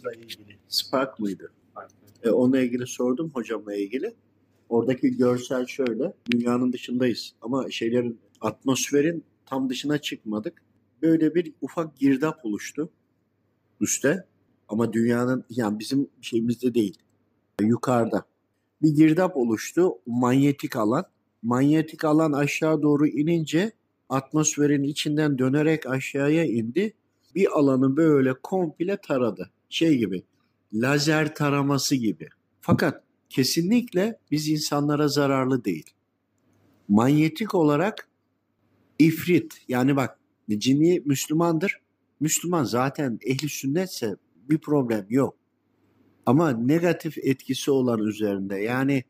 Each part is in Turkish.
cihazla ilgili. Spark mıydı? E, onunla ilgili sordum hocamla ilgili. Oradaki görsel şöyle. Dünyanın dışındayız. Ama şeylerin atmosferin tam dışına çıkmadık. Böyle bir ufak girdap oluştu üstte. Ama dünyanın yani bizim şeyimizde değil. Yukarıda. Bir girdap oluştu. Manyetik alan. Manyetik alan aşağı doğru inince atmosferin içinden dönerek aşağıya indi. Bir alanı böyle komple taradı. Şey gibi lazer taraması gibi. Fakat kesinlikle biz insanlara zararlı değil. Manyetik olarak ifrit yani bak cinni Müslümandır. Müslüman zaten ehli sünnetse bir problem yok. Ama negatif etkisi olan üzerinde yani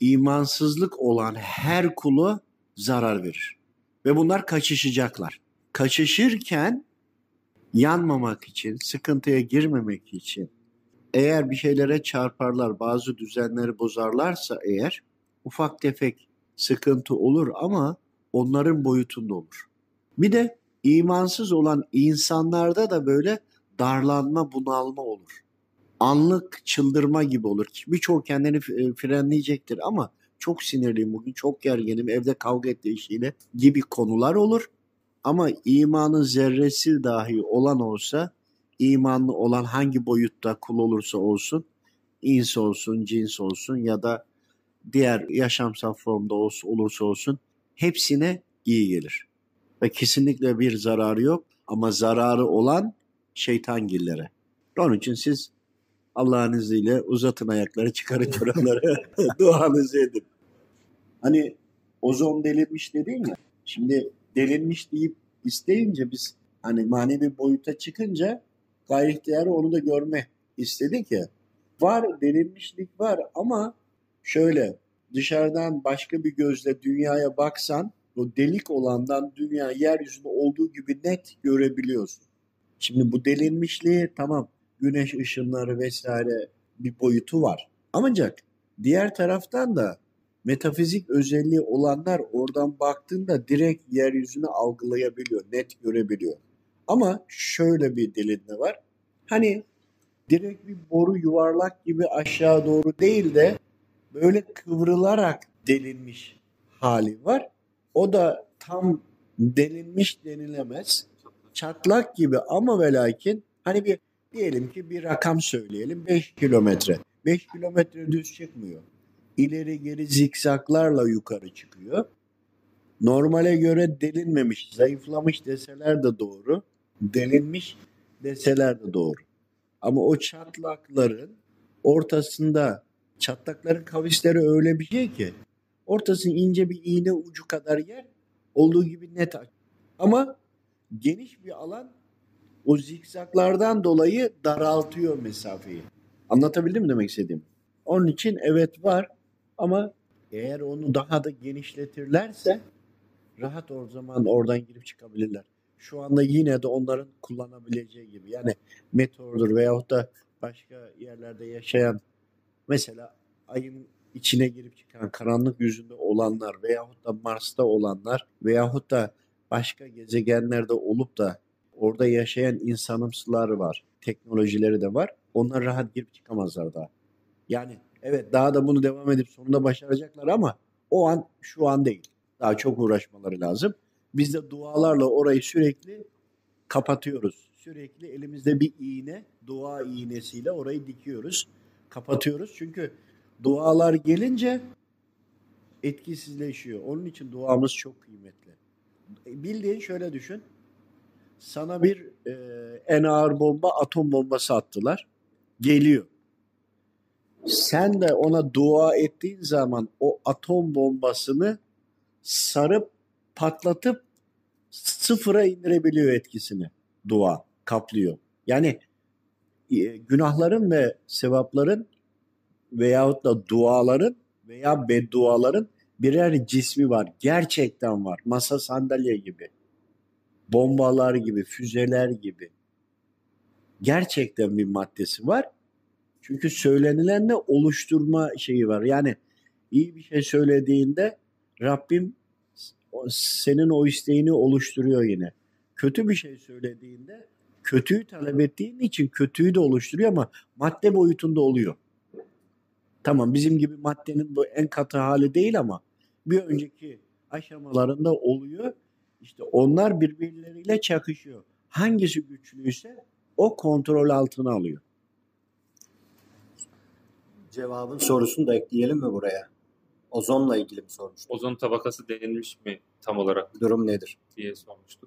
imansızlık olan her kulu zarar verir. Ve bunlar kaçışacaklar. Kaçışırken yanmamak için, sıkıntıya girmemek için eğer bir şeylere çarparlar, bazı düzenleri bozarlarsa eğer ufak tefek sıkıntı olur ama onların boyutunda olur. Bir de imansız olan insanlarda da böyle darlanma, bunalma olur. Anlık çıldırma gibi olur. Birçok kendini frenleyecektir ama çok sinirliyim bugün, çok gerginim, evde kavga ettiği işiyle gibi konular olur. Ama imanın zerresi dahi olan olsa, imanlı olan hangi boyutta kul olursa olsun, ins olsun, cins olsun ya da diğer yaşamsal formda olursa olsun hepsine iyi gelir. Ve kesinlikle bir zararı yok ama zararı olan şeytangillere. Onun için siz Allah'ın izniyle uzatın ayakları çıkarın çorapları duanızı edin. Hani ozon delinmiş dedin ya. Şimdi delinmiş deyip isteyince biz hani manevi boyuta çıkınca gayri ihtiyarı onu da görme istedik ya. Var delinmişlik var ama şöyle dışarıdan başka bir gözle dünyaya baksan o delik olandan dünya yeryüzünde olduğu gibi net görebiliyorsun. Şimdi bu delinmişliği tamam güneş ışınları vesaire bir boyutu var. Ancak diğer taraftan da metafizik özelliği olanlar oradan baktığında direkt yeryüzünü algılayabiliyor, net görebiliyor. Ama şöyle bir delinme var. Hani direkt bir boru yuvarlak gibi aşağı doğru değil de böyle kıvrılarak delinmiş hali var. O da tam delinmiş denilemez. Çatlak gibi ama ve lakin hani bir diyelim ki bir rakam söyleyelim 5 kilometre. 5 kilometre düz çıkmıyor. İleri geri zikzaklarla yukarı çıkıyor. Normale göre delinmemiş, zayıflamış deseler de doğru. Delinmiş deseler de doğru. Ama o çatlakların ortasında çatlakların kavisleri öyle bir şey ki ortası ince bir iğne ucu kadar yer olduğu gibi net ama geniş bir alan o zikzaklardan dolayı daraltıyor mesafeyi. Anlatabildim mi demek istediğim? Onun için evet var ama eğer onu daha da genişletirlerse rahat o zaman oradan girip çıkabilirler. Şu anda yine de onların kullanabileceği gibi. Yani meteordur veyahut da başka yerlerde yaşayan mesela ayın içine girip çıkan karanlık yüzünde olanlar veyahut da Mars'ta olanlar veyahut da başka gezegenlerde olup da orada yaşayan insanımsılar var. Teknolojileri de var. Onlar rahat girip çıkamazlar daha. Yani evet daha da bunu devam edip sonunda başaracaklar ama o an şu an değil. Daha çok uğraşmaları lazım. Biz de dualarla orayı sürekli kapatıyoruz. Sürekli elimizde bir iğne, dua iğnesiyle orayı dikiyoruz, kapatıyoruz. Çünkü dualar gelince etkisizleşiyor. Onun için duamız çok kıymetli. Bildiğin şöyle düşün. Sana bir e, en ağır bomba atom bombası attılar. Geliyor. Sen de ona dua ettiğin zaman o atom bombasını sarıp patlatıp sıfıra indirebiliyor etkisini. Dua kaplıyor. Yani e, günahların ve sevapların veyahut da duaların veya bedduaların birer cismi var. Gerçekten var. Masa sandalye gibi. Bombalar gibi, füzeler gibi. Gerçekten bir maddesi var. Çünkü söylenilenle oluşturma şeyi var. Yani iyi bir şey söylediğinde Rabbim senin o isteğini oluşturuyor yine. Kötü bir şey söylediğinde kötüyü talep ettiğin için kötüyü de oluşturuyor ama madde boyutunda oluyor. Tamam bizim gibi maddenin bu en katı hali değil ama bir önceki aşamalarında oluyor. İşte onlar birbirleriyle çakışıyor. Hangisi güçlüyse o kontrol altına alıyor. Cevabın sorusunu da ekleyelim mi buraya? Ozonla ilgili mi sormuştuk? Ozon tabakası denilmiş mi tam olarak Durum nedir? diye sormuştuk.